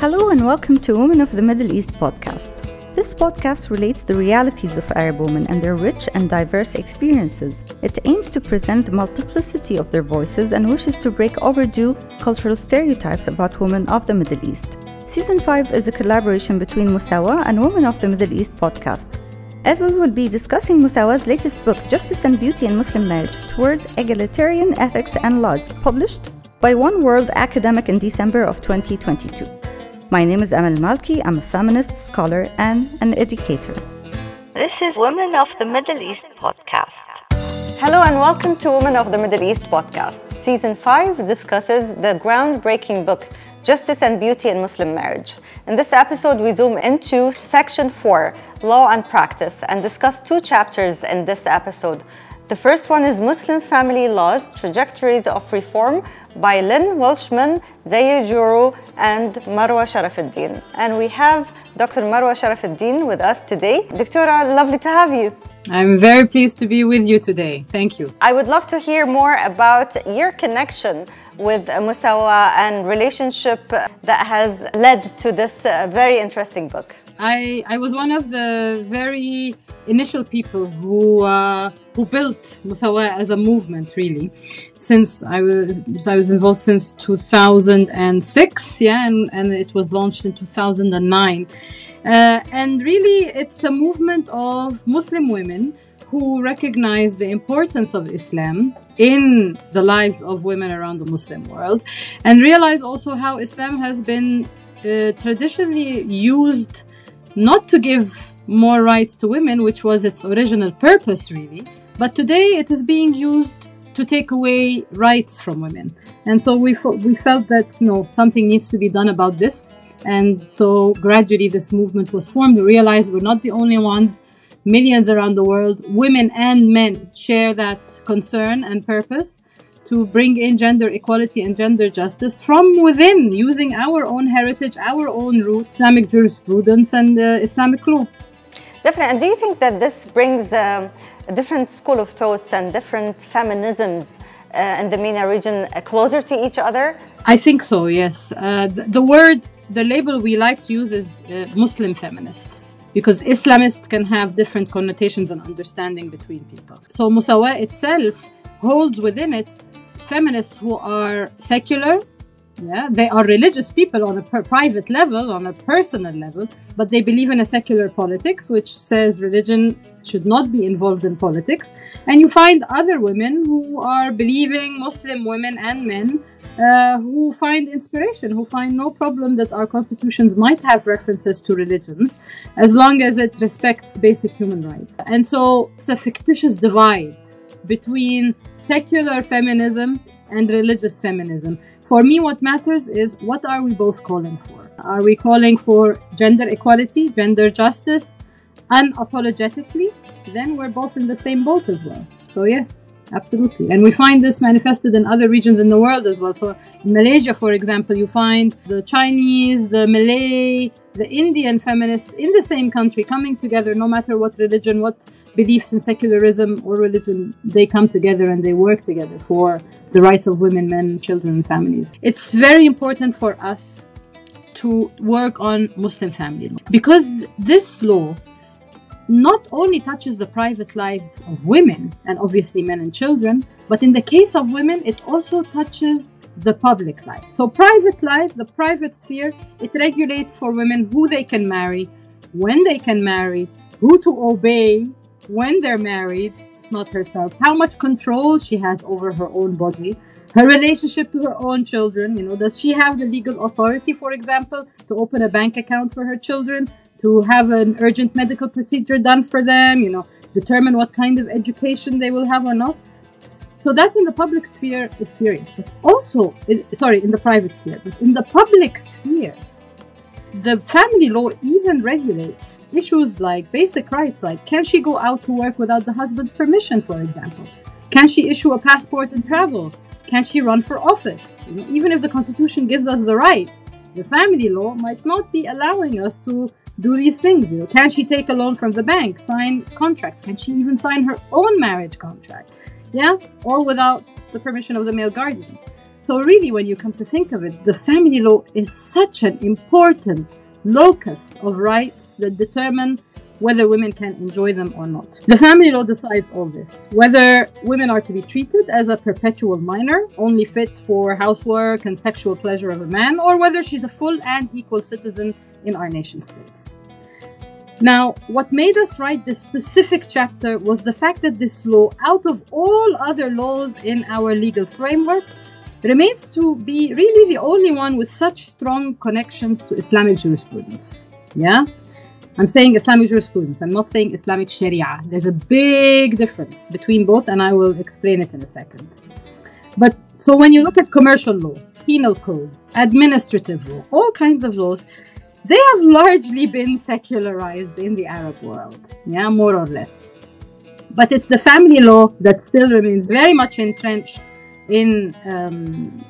Hello and welcome to Women of the Middle East podcast. This podcast relates the realities of Arab women and their rich and diverse experiences. It aims to present the multiplicity of their voices and wishes to break overdue cultural stereotypes about women of the Middle East. Season 5 is a collaboration between Musawah and Women of the Middle East podcast. As we will be discussing Musawah's latest book, Justice and Beauty in Muslim Marriage Towards Egalitarian Ethics and Laws, published by Oneworld Academic in December of 2022. My name is Amal Malki. I'm a feminist, scholar, and an educator. This is Women of the Middle East podcast. Hello and welcome to Women of the Middle East podcast. Season 5 discusses the groundbreaking book Justice and Beauty in Muslim Marriage. In this episode, we zoom into section 4, Law and Practice, and discuss two chapters in this episode the first one is Muslim Family Laws Trajectories of Reform by Lynn Welchman, Zahia Jouirou, and Marwa Sharafeldin. And we have Dr. Marwa Sharafeldin with us today. Doctora, lovely to have you. I'm very pleased to be with you today. Thank you. I would love to hear more about your connection with Musawah and relationship that has led to this uh, very interesting book. I, I was one of the very initial people who uh, who built Musawah as a movement really since I was I was involved since 2006 yeah and, and it was launched in 2009 uh, and really it's a movement of Muslim women who recognize the importance of Islam in the lives of women around the Muslim world and realize also how Islam has been uh, traditionally used not to give more rights to women, which was its original purpose, really. But today it is being used to take away rights from women. And so we, we felt that, know, something needs to be done about this. And so gradually this movement was formed. We realized we're not the only ones. Millions around the world, women and men, share that concern and purpose to bring in gender equality and gender justice from within, using our own heritage, our own roots, Islamic jurisprudence, and uh, Islamic law. Definitely. And do you think that this brings um, a different school of thoughts and different feminisms uh, in the MENA region uh, closer to each other? I think so, yes. Uh, the, the, word, the label we like to use is uh, Muslim feminists because Islamist can have different connotations and understanding between people. So Musawah itself holds within it feminists who are secular, yeah, they are religious people on a private level, on a personal level, but they believe in a secular politics, which says religion should not be involved in politics. And you find other women who are believing Muslim women and men uh, who find inspiration, who find no problem that our constitutions might have references to religions as long as it respects basic human rights. And so it's a fictitious divide between secular feminism and religious feminism. For me, what matters is what are we both calling for? Are we calling for gender equality, gender justice, unapologetically? Then we're both in the same boat as well. So, yes, absolutely. And we find this manifested in other regions in the world as well. So, in Malaysia, for example, you find the Chinese, the Malay, the Indian feminists in the same country coming together, no matter what religion, what beliefs in secularism or religion, they come together and they work together for the rights of women, men, children, and families. It's very important for us to work on Muslim family law because this law not only touches the private lives of women and obviously men and children, but in the case of women, it also touches the public life. So, private life, the private sphere, it regulates for women who they can marry, when they can marry, who to obey, when they're married, not herself, how much control she has over her own body, her relationship to her own children. You know, does she have the legal authority, for example, to open a bank account for her children, to have an urgent medical procedure done for them, you know, determine what kind of education they will have or not? So that in the public sphere is serious. But also, sorry, in the private sphere, but in the public sphere, the family law even regulates issues like basic rights, like can she go out to work without the husband's permission, for example? Can she issue a passport and travel? Can she run for office? Even if the Constitution gives us the right, the family law might not be allowing us to do these things. Can she take a loan from the bank, sign contracts? Can she even sign her own marriage contract? Yeah, all without the permission of the male guardian. So, really, when you come to think of it, the family law is such an important locus of rights that determine whether women can enjoy them or not. The family law decides all this whether women are to be treated as a perpetual minor, only fit for housework and sexual pleasure of a man, or whether she's a full and equal citizen in our nation states. Now, what made us write this specific chapter was the fact that this law, out of all other laws in our legal framework, remains to be really the only one with such strong connections to Islamic jurisprudence. Yeah? I'm saying Islamic jurisprudence, I'm not saying Islamic Sharia. There's a big difference between both, and I will explain it in a second. But so when you look at commercial law, penal codes, administrative law, all kinds of laws, they have largely been secularized in the Arab world, yeah, more or less. But it's the family law that still remains very much entrenched in um,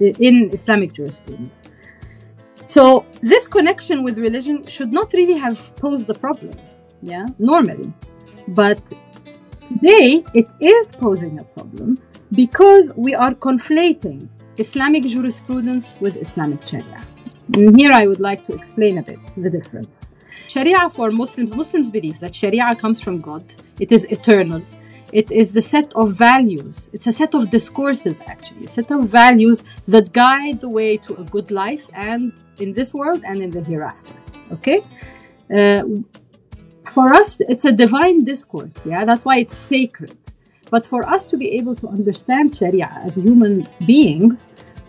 in Islamic jurisprudence. So this connection with religion should not really have posed a problem, yeah, normally. But today it is posing a problem because we are conflating Islamic jurisprudence with Islamic Sharia. And here I would like to explain a bit the difference. Sharia for Muslims, Muslims believe that Sharia comes from God. It is eternal. It is the set of values. It's a set of discourses, actually, a set of values that guide the way to a good life and in this world and in the hereafter. Okay? Uh, for us, it's a divine discourse. Yeah, that's why it's sacred. But for us to be able to understand Sharia as human beings,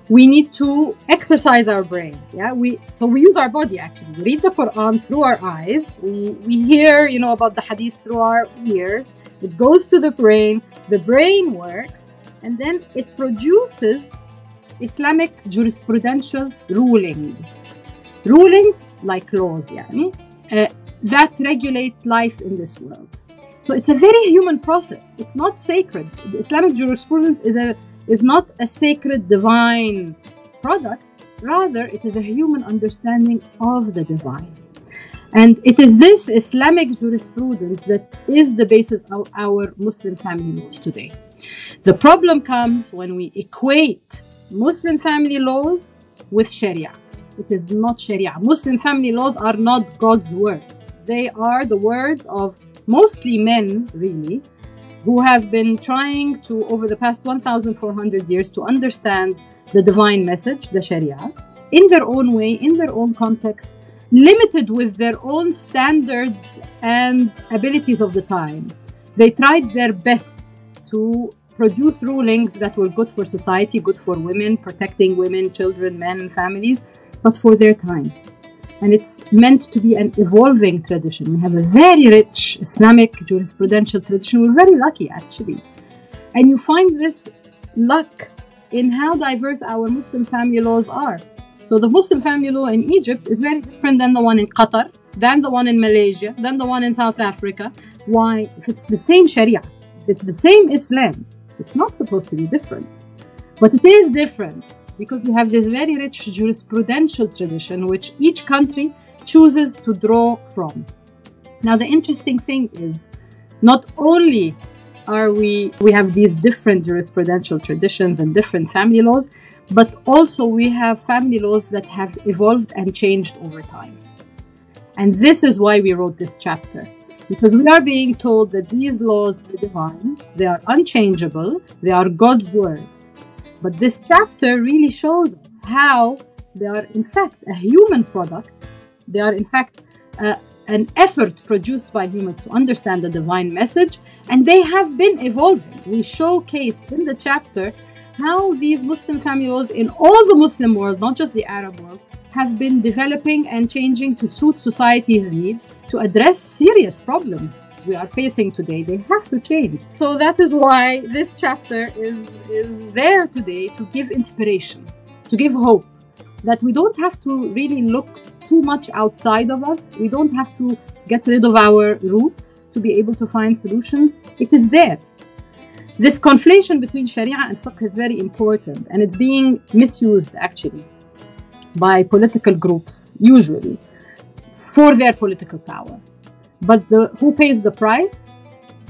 we need to exercise our brain yeah we so we use our body actually we read the quran through our eyes we we hear you know about the hadith through our ears it goes to the brain the brain works and then it produces islamic jurisprudential rulings. Rulings like laws yani, uh, that regulate life in this world. So it's a very human process. It's not sacred. The islamic jurisprudence is a is not a sacred divine product, rather, it is a human understanding of the divine. And it is this Islamic jurisprudence that is the basis of our Muslim family laws today. The problem comes when we equate Muslim family laws with Sharia. It is not Sharia. Muslim family laws are not God's words, they are the words of mostly men, really, who have been trying to, over the past 1,400 years, to understand the divine message, the Sharia, in their own way, in their own context, limited with their own standards and abilities of the time. They tried their best to produce rulings that were good for society, good for women, protecting women, children, men, and families, but for their time and it's meant to be an evolving tradition. We have a very rich Islamic jurisprudential tradition. We're very lucky, actually. And you find this luck in how diverse our Muslim family laws are. So, the Muslim family law in Egypt is very different than the one in Qatar, than the one in Malaysia, than the one in South Africa. Why? If it's the same Sharia, if it's the same Islam, it's not supposed to be different. But it is different because we have this very rich jurisprudential tradition which each country chooses to draw from. Now, the interesting thing is not only are we we have these different jurisprudential traditions and different family laws, but also we have family laws that have evolved and changed over time. And this is why we wrote this chapter. Because we are being told that these laws are divine, they are unchangeable, they are God's words. But this chapter really shows us how they are, in fact, a human product. They are, in fact, uh, an effort produced by humans to understand the divine message, and they have been evolving. We showcase in the chapter how these Muslim family laws in all the Muslim world, not just the Arab world, have been developing and changing to suit society's needs to address serious problems we are facing today. They have to change. So that is why this chapter is, is there today to give inspiration, to give hope that we don't have to really look too much outside of us. We don't have to get rid of our roots to be able to find solutions. It is there. This conflation between Sharia and fiqh is very important and it's being misused actually by political groups, usually, for their political power. But the, who pays the price?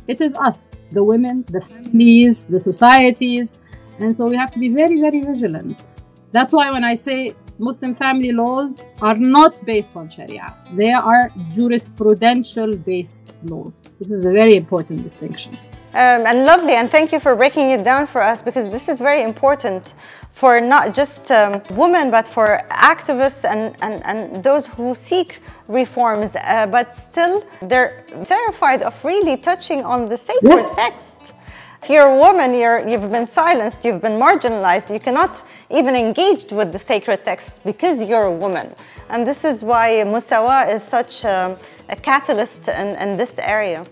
It is us, the women, the families, the societies. And so we have to be very, very vigilant. That's why when I say Muslim family laws are not based on Sharia, they are jurisprudential based laws. This is a very important distinction. Um, and lovely, and thank you for breaking it down for us because this is very important for not just um, women but for activists and, and, and those who seek reforms, uh, but still they're terrified of really touching on the sacred yeah. text. If you're a woman, you're, you've been silenced, you've been marginalized, you cannot even engage with the sacred text because you're a woman. And this is why Musawah is such a, a catalyst in, in this area.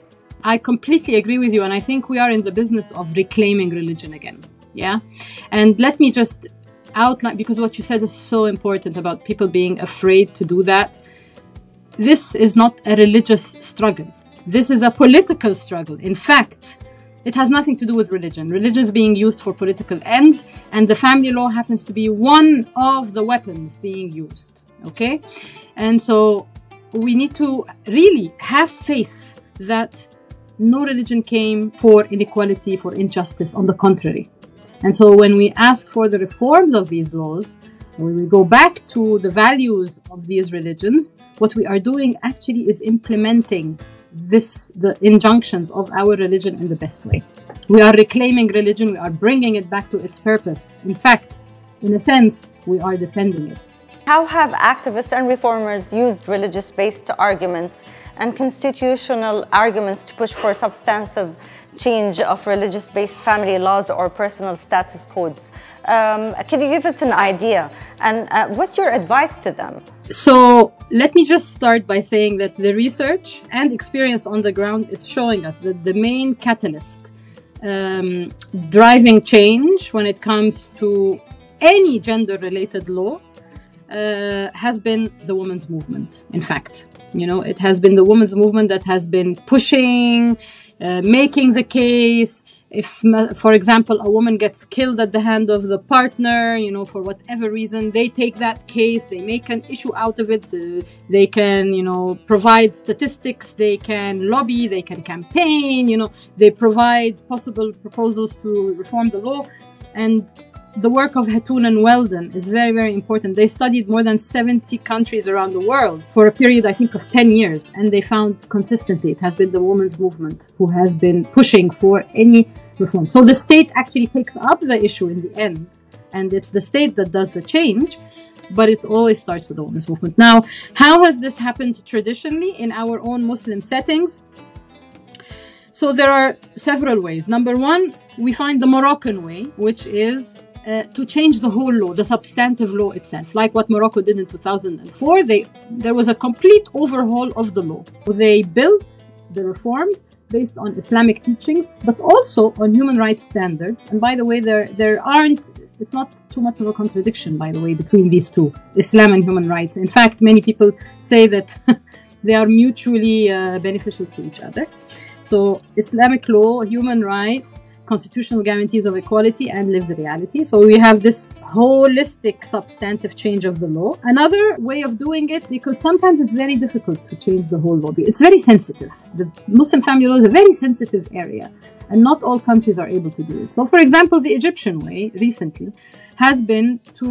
I completely agree with you, and I think we are in the business of reclaiming religion again. Yeah, and let me just outline because what you said is so important about people being afraid to do that. This is not a religious struggle. This is a political struggle. In fact, it has nothing to do with religion. Religion is being used for political ends, and the family law happens to be one of the weapons being used. Okay? And so we need to really have faith that no religion came for inequality, for injustice, on the contrary. And so when we ask for the reforms of these laws, when we go back to the values of these religions, what we are doing actually is implementing this the injunctions of our religion in the best way. We are reclaiming religion, we are bringing it back to its purpose. In fact, in a sense, we are defending it. How have activists and reformers used religious based arguments and constitutional arguments to push for substantive change of religious based family laws or personal status codes? Um, can you give us an idea? And uh, what's your advice to them? So, let me just start by saying that the research and experience on the ground is showing us that the main catalyst um, driving change when it comes to any gender related law uh, has been the women's movement. In fact, you know, it has been the women's movement that has been pushing, uh, making the case. If, for example, a woman gets killed at the hand of the partner, you know, for whatever reason, they take that case, they make an issue out of it. Uh, they can, you know, provide statistics, they can lobby, they can campaign, you know, they provide possible proposals to reform the law. And the work of Htun and Weldon is very, very important. They studied more than 70 countries around the world for a period, I think, of 10 years. And they found consistently it has been the women's movement who has been pushing for any reform. So the state actually picks up the issue in the end. And it's the state that does the change. But it always starts with the women's movement. Now, how has this happened traditionally in our own Muslim settings? So there are several ways. Number one, we find the Moroccan way, which is uh, to change the whole law, the substantive law itself, like what Morocco did in 2004. They, there was a complete overhaul of the law. They built the reforms based on Islamic teachings, but also on human rights standards. And by the way, there there aren't. It's not too much of a contradiction, by the way, between these two, Islam and human rights. In fact, many people say that they are mutually uh, beneficial to each other. So, Islamic law, human rights, constitutional guarantees of equality and live the reality. So we have this holistic substantive change of the law. Another way of doing it, because sometimes it's very difficult to change the whole law. It's very sensitive. The Muslim family law is a very sensitive area, and not all countries are able to do it. So, for example, the Egyptian way recently has been to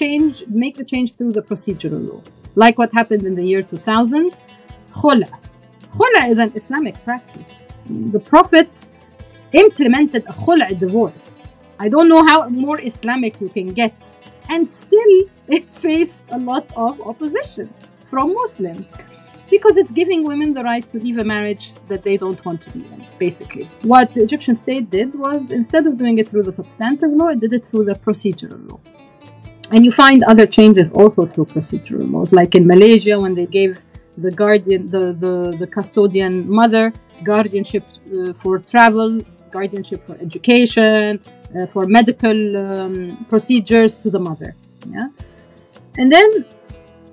change, make the change through the procedural law, like what happened in the year 2000. Khula. Khula is an Islamic practice. The Prophet implemented a khula divorce. I don't know how more Islamic you can get. And still, it faced a lot of opposition from Muslims because it's giving women the right to leave a marriage that they don't want to be in, basically. What the Egyptian state did was instead of doing it through the substantive law, it did it through the procedural law. And you find other changes also through procedural laws, like in Malaysia when they gave the guardian, the, the, the custodian mother guardianship uh, for travel guardianship for education, uh, for medical um, procedures to the mother. Yeah, and then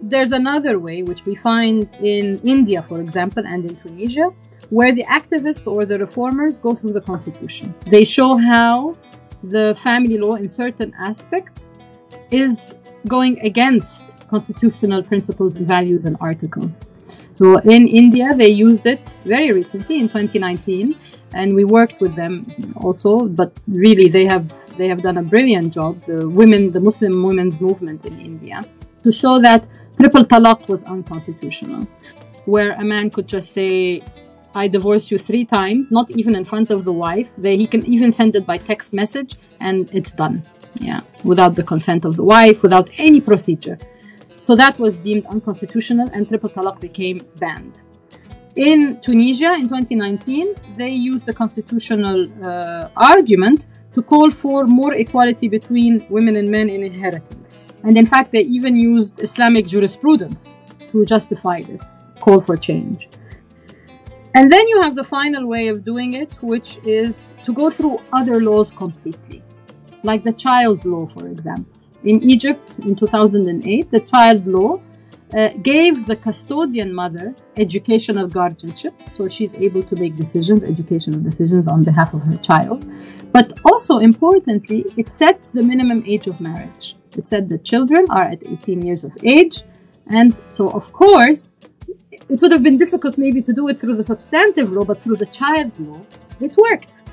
there's another way which we find in India, for example, and in Tunisia, where the activists or the reformers go through the constitution. They show how the family law, in certain aspects, is going against constitutional principles and values and articles. So in India, they used it very recently in 2019 and we worked with them also. But really, they have they have done a brilliant job. The women, the Muslim women's movement in India, to show that triple talaq was unconstitutional, where a man could just say. I divorce you three times, not even in front of the wife. They, he can even send it by text message and it's done. Yeah, without the consent of the wife, without any procedure. So that was deemed unconstitutional and triple talaq became banned. In Tunisia in 2019, they used the constitutional uh, argument to call for more equality between women and men in inheritance. And in fact, they even used Islamic jurisprudence to justify this call for change. And then you have the final way of doing it, which is to go through other laws completely, like the child law, for example. In Egypt in 2008, the child law uh, gave the custodian mother educational guardianship, so she's able to make decisions, educational decisions on behalf of her child. But also importantly, it set the minimum age of marriage. It said that children are at 18 years of age, and so of course, it would have been difficult maybe to do it through the substantive law, but through the child law, it worked.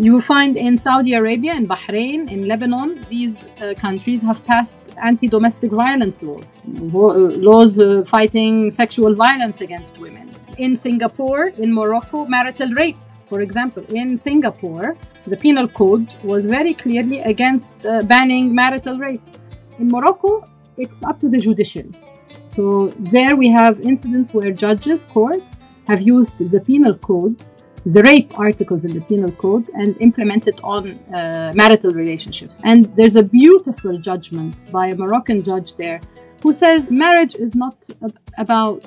You find in Saudi Arabia, in Bahrain, in Lebanon, these uh, countries have passed anti domestic violence laws, laws uh, fighting sexual violence against women. In Singapore, in Morocco, marital rape, for example. In Singapore, the penal code was very clearly against uh, banning marital rape. In Morocco, it's up to the judiciary. So there we have incidents where judges, courts have used the penal code the rape articles in the penal code and implement it on uh, marital relationships. And there's a beautiful judgment by a Moroccan judge there who says marriage is not ab- about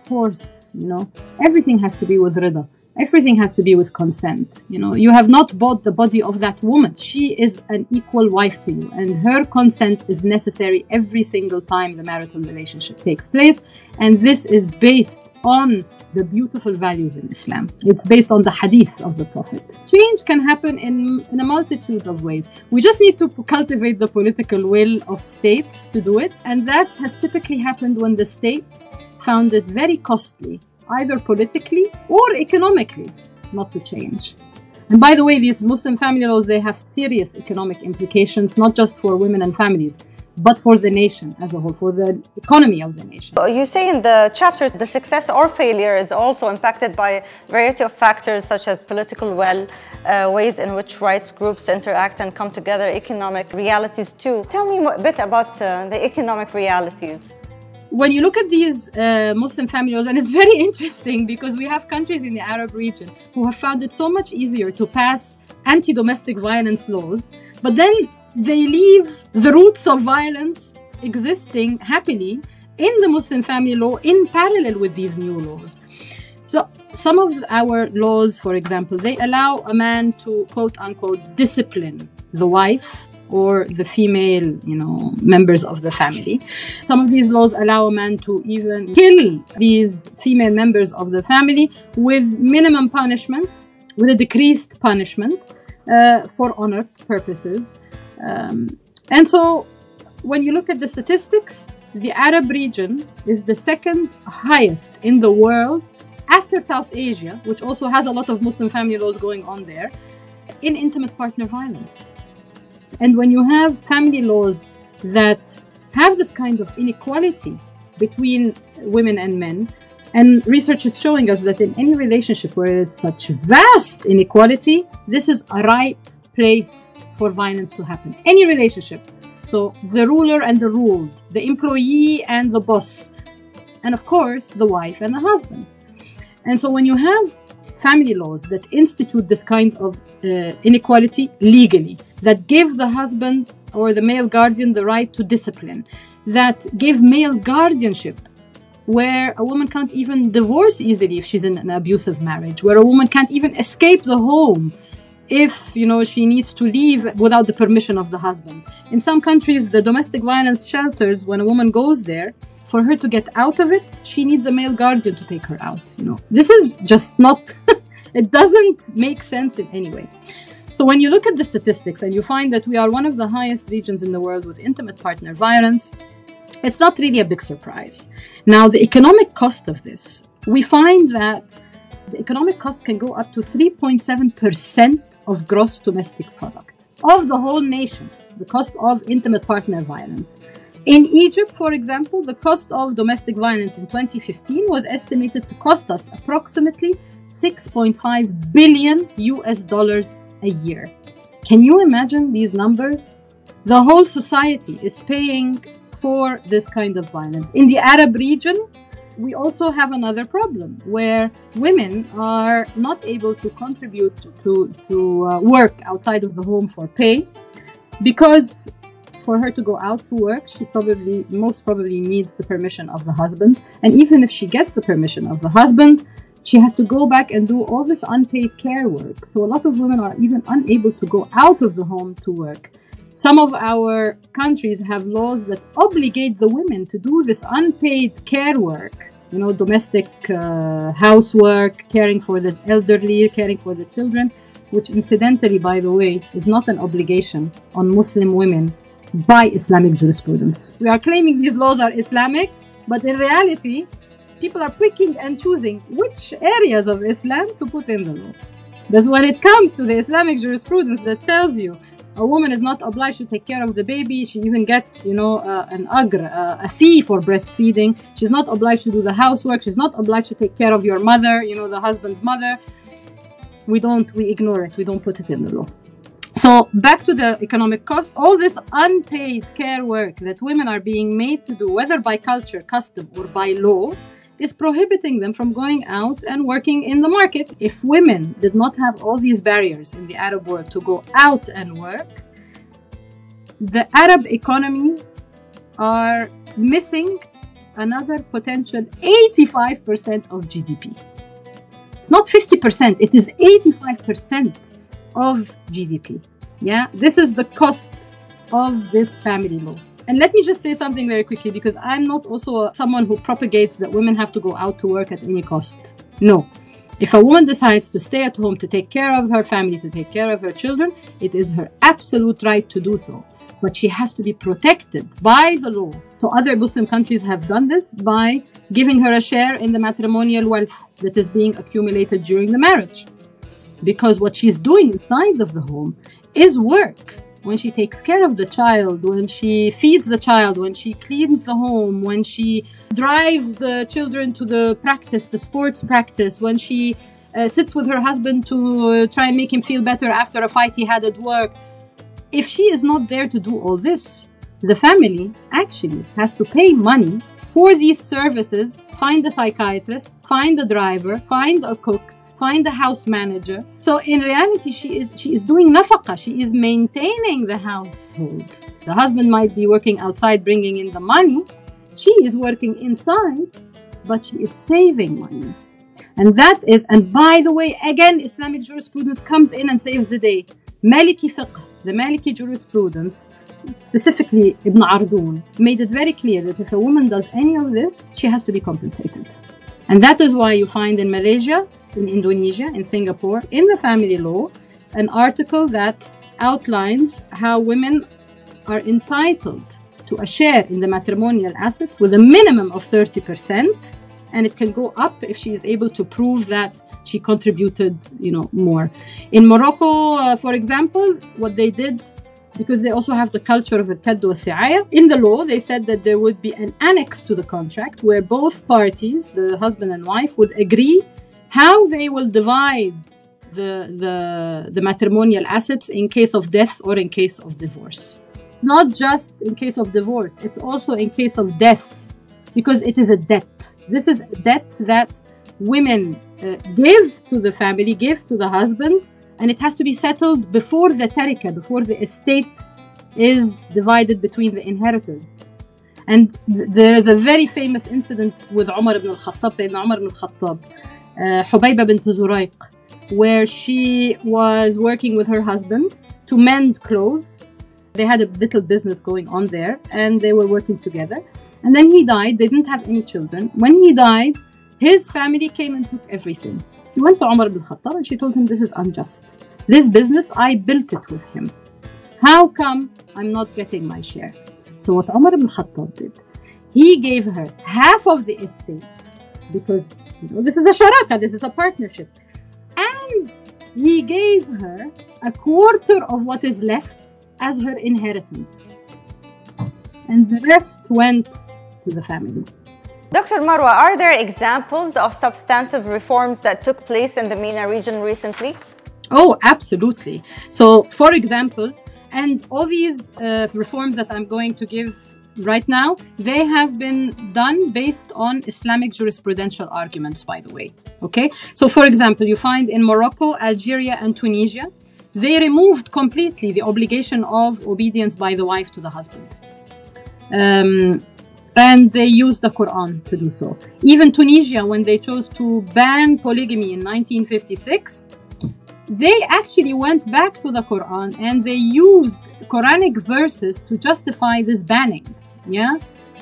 force, you know, everything has to be with rida. Everything has to be with consent. You know, you have not bought the body of that woman. She is an equal wife to you, and her consent is necessary every single time the marital relationship takes place. And this is based on the beautiful values in Islam. It's based on the hadith of the Prophet. Change can happen in, in a multitude of ways. We just need to cultivate the political will of states to do it. And that has typically happened when the state found it very costly, either politically or economically, not to change. And by the way, these Muslim family laws, they have serious economic implications, not just for women and families but for the nation as a whole, for the economy of the nation. You say in the chapter the success or failure is also impacted by a variety of factors such as political will, uh, ways in which rights groups interact and come together, economic realities too. Tell me a bit about uh, the economic realities. When you look at these uh, Muslim families, and it's very interesting because we have countries in the Arab region who have found it so much easier to pass anti domestic violence laws, but then they leave the roots of violence existing happily in the Muslim family law in parallel with these new laws. So, some of our laws, for example, they allow a man to quote unquote discipline the wife or the female, you know, members of the family. Some of these laws allow a man to even kill these female members of the family with minimum punishment, with a decreased punishment uh, for honor purposes. Um, and so when you look at the statistics, the Arab region is the second highest in the world after South Asia, which also has a lot of Muslim family laws going on there, in intimate partner violence. And when you have family laws that have this kind of inequality between women and men, and research is showing us that in any relationship where there is such vast inequality, this is a right place for violence to happen. Any relationship. So the ruler and the ruled, the employee and the boss, and of course the wife and the husband. And so when you have family laws that institute this kind of uh, inequality legally, that give the husband or the male guardian the right to discipline, that give male guardianship where a woman can't even divorce easily if she's in an abusive marriage, where a woman can't even escape the home if you know she needs to leave without the permission of the husband. In some countries, the domestic violence shelters, when a woman goes there, for her to get out of it, she needs a male guardian to take her out. You know, this is just not. it doesn't make sense in any way. So when you look at the statistics and you find that we are one of the highest regions in the world with intimate partner violence, it's not really a big surprise. Now, the economic cost of this, we find that the economic cost can go up to 3.7% of gross domestic product of the whole nation, the cost of intimate partner violence. In Egypt, for example, the cost of domestic violence in 2015 was estimated to cost us approximately 6.5 billion US dollars a year. Can you imagine these numbers? The whole society is paying for this kind of violence. In the Arab region, we also have another problem where women are not able to contribute to, to uh, work outside of the home for pay because for her to go out to work, she probably, most probably, needs the permission of the husband. And even if she gets the permission of the husband, she has to go back and do all this unpaid care work. So a lot of women are even unable to go out of the home to work. Some of our countries have laws that obligate the women to do this unpaid care work, you know, domestic uh, housework, caring for the elderly, caring for the children, which incidentally, by the way, is not an obligation on Muslim women by Islamic jurisprudence. We are claiming these laws are Islamic, but in reality, people are picking and choosing which areas of Islam to put in the law. That's when it comes to the Islamic jurisprudence that tells you a woman is not obliged to take care of the baby. She even gets, you know, uh, an agr, uh, a fee for breastfeeding. She's not obliged to do the housework. She's not obliged to take care of your mother, you know, the husband's mother. We don't, we ignore it. We don't put it in the law. So back to the economic cost, all this unpaid care work that women are being made to do, whether by culture, custom, or by law, is prohibiting them from going out and working in the market. If women did not have all these barriers in the Arab world to go out and work, the Arab economies are missing another potential 85% of GDP. It's not 50%, it is 85% of GDP. Yeah, this is the cost of this family law. And let me just say something very quickly because I'm not also someone who propagates that women have to go out to work at any cost. No. If a woman decides to stay at home to take care of her family, to take care of her children, it is her absolute right to do so. But she has to be protected by the law. So other Muslim countries have done this by giving her a share in the matrimonial wealth that is being accumulated during the marriage. Because what she's doing inside of the home is work when she takes care of the child, when she feeds the child, when she cleans the home, when she drives the children to the practice, the sports practice, when she uh, sits with her husband to uh, try and make him feel better after a fight he had at work. If she is not there to do all this, the family actually has to pay money for these services, find a psychiatrist, find a driver, find a cook, find a house manager. So in reality, she is she is doing nafaqa. She is maintaining the household. The husband might be working outside, bringing in the money. She is working inside, but she is saving money. And that is, and by the way, again, Islamic jurisprudence comes in and saves the day. Maliki fiqh, the Maliki jurisprudence, specifically Ibn Ardoun, made it very clear that if a woman does any of this, she has to be compensated. And that is why you find in Malaysia in Indonesia, in Singapore, in the family law, an article that outlines how women are entitled to a share in the matrimonial assets with a minimum of 30%, and it can go up if she is able to prove that she contributed, you know, more. In Morocco, uh, for example, what they did because they also have the culture of al-kadd In the law, they said that there would be an annex to the contract where both parties, the husband and wife, would agree how they will divide the, the, the matrimonial assets in case of death or in case of divorce. Not just in case of divorce, it's also in case of death because it is a debt. This is a debt that women uh, give to the family, give to the husband, and it has to be settled before the tarika, before the estate is divided between the inheritors. And th- there is a very famous incident with Umar ibn al-Khattab, Sayyidina Umar ibn al-Khattab, uh, Hubayba bint Zuraiq, where she was working with her husband to mend clothes. They had a little business going on there and they were working together. And then he died. They didn't have any children. When he died, his family came and took everything. She went to Umar ibn Khattab and she told him, This is unjust. This business, I built it with him. How come I'm not getting my share? So, what Umar ibn Khattab did, he gave her half of the estate because you know this is a sharaka, this is a partnership. And he gave her a quarter of what is left as her inheritance. And the rest went to the family. Dr. Marwa, are there examples of substantive reforms that took place in the MENA region recently? Oh, absolutely. So, for example, and all these uh, reforms that I'm going to give right now, they have been done based on Islamic jurisprudential arguments, by the way. Okay? So, for example, you find in Morocco, Algeria, and Tunisia, they removed completely the obligation of obedience by the wife to the husband. Um, and they used the Quran to do so. Even Tunisia, when they chose to ban polygamy in 1956, they actually went back to the Quran and they used Quranic verses to justify this banning. Yeah.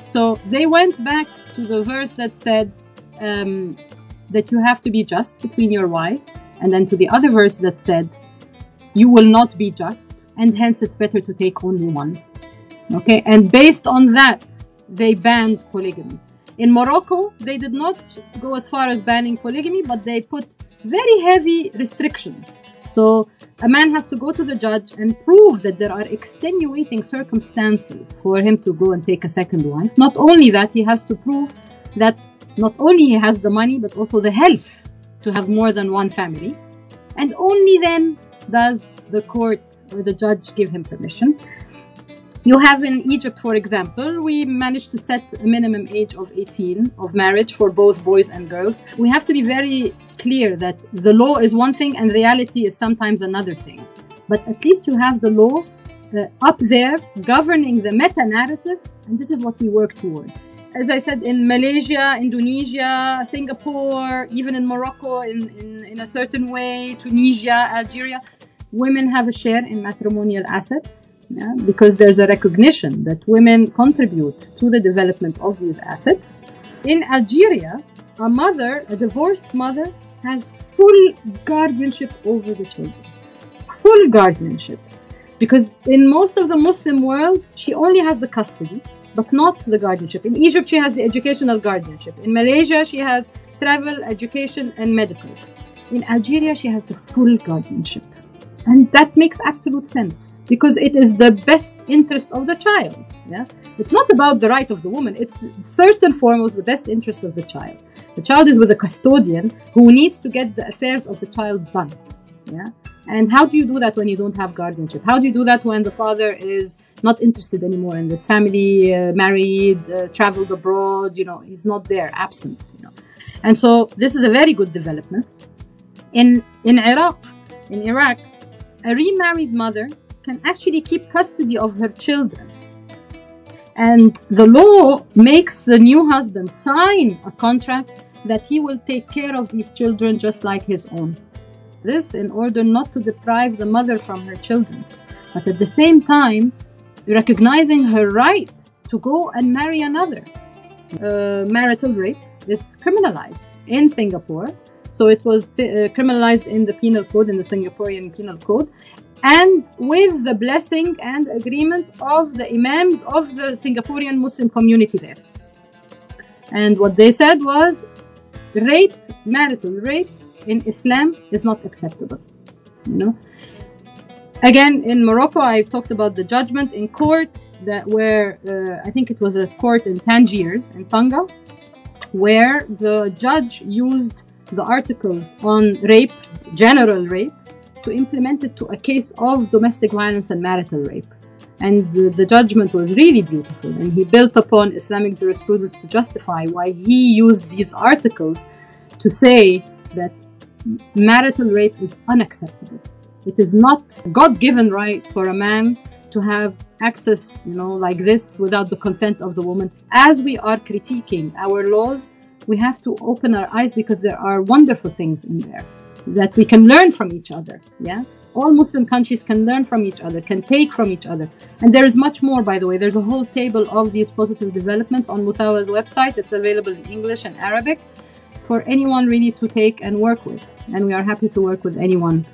So they went back to the verse that said um, that you have to be just between your wives, and then to the other verse that said you will not be just, and hence it's better to take only one. Okay. And based on that, they banned polygamy. In Morocco, they did not go as far as banning polygamy, but they put very heavy restrictions. So a man has to go to the judge and prove that there are extenuating circumstances for him to go and take a second wife. Not only that, he has to prove that not only he has the money, but also the health to have more than one family. And only then does the court or the judge give him permission. You have in Egypt, for example, we managed to set a minimum age of 18 of marriage for both boys and girls. We have to be very clear that the law is one thing and reality is sometimes another thing. But at least you have the law uh, up there governing the meta narrative, and this is what we work towards. As I said, in Malaysia, Indonesia, Singapore, even in Morocco, in, in, in a certain way, Tunisia, Algeria, women have a share in matrimonial assets yeah, because there's a recognition that women contribute to the development of these assets. In Algeria, a mother, a divorced mother, has full guardianship over the children. Full guardianship. Because in most of the Muslim world, she only has the custody, but not the guardianship. In Egypt, she has the educational guardianship. In Malaysia, she has travel, education, and medical. In Algeria, she has the full guardianship. And that makes absolute sense because it is the best interest of the child. Yeah, it's not about the right of the woman. It's first and foremost the best interest of the child. The child is with a custodian who needs to get the affairs of the child done. Yeah, and how do you do that when you don't have guardianship? How do you do that when the father is not interested anymore in this family, uh, married, uh, traveled abroad? You know, he's not there, absent. You know, and so this is a very good development. In in Iraq, in Iraq, a remarried mother can actually keep custody of her children. And the law makes the new husband sign a contract that he will take care of these children just like his own. This in order not to deprive the mother from her children, but at the same time, recognizing her right to go and marry another. Uh, marital rape is criminalized in Singapore so it was uh, criminalized in the penal code, in the Singaporean penal code, and with the blessing and agreement of the imams of the Singaporean Muslim community there. And what they said was rape, marital rape in Islam is not acceptable. You know? Again, in Morocco, I talked about the judgment in court that where uh, I think it was a court in Tangiers in Tanga, where the judge used the articles on rape, general rape, to implement it to a case of domestic violence and marital rape. And the, the, judgment was really beautiful, and he built upon Islamic jurisprudence to justify why he used these articles to say that marital rape is unacceptable. It is not a God given right for a man to have access, you know, like this without the consent of the woman. As we are critiquing our laws, we have to open our eyes because there are wonderful things in there that we can learn from each other. Yeah. All Muslim countries can learn from each other, can take from each other. And there is much more, by the way. There's a whole table of these positive developments on Musawah's website. It's available in English and Arabic for anyone really to take and work with. And we are happy to work with anyone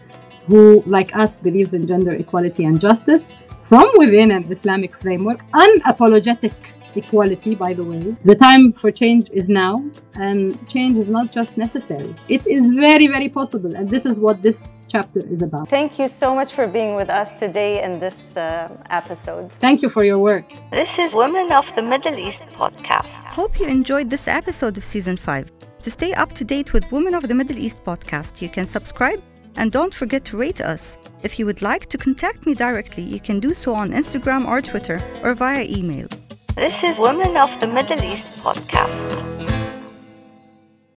who, like us, believes in gender equality and justice from within an Islamic framework, unapologetic equality, by the way. The time for change is now, and change is not just necessary. It is very, very possible, and this is what this chapter is about. Thank you so much for being with us today in this uh, episode. Thank you for your work. This is Women of the Middle East podcast. Hope you enjoyed this episode of season 5. To stay up to date with Women of the Middle East podcast, you can subscribe and don't forget to rate us. If you would like to contact me directly, you can do so on Instagram or Twitter or via email. This is Women of the Middle East podcast.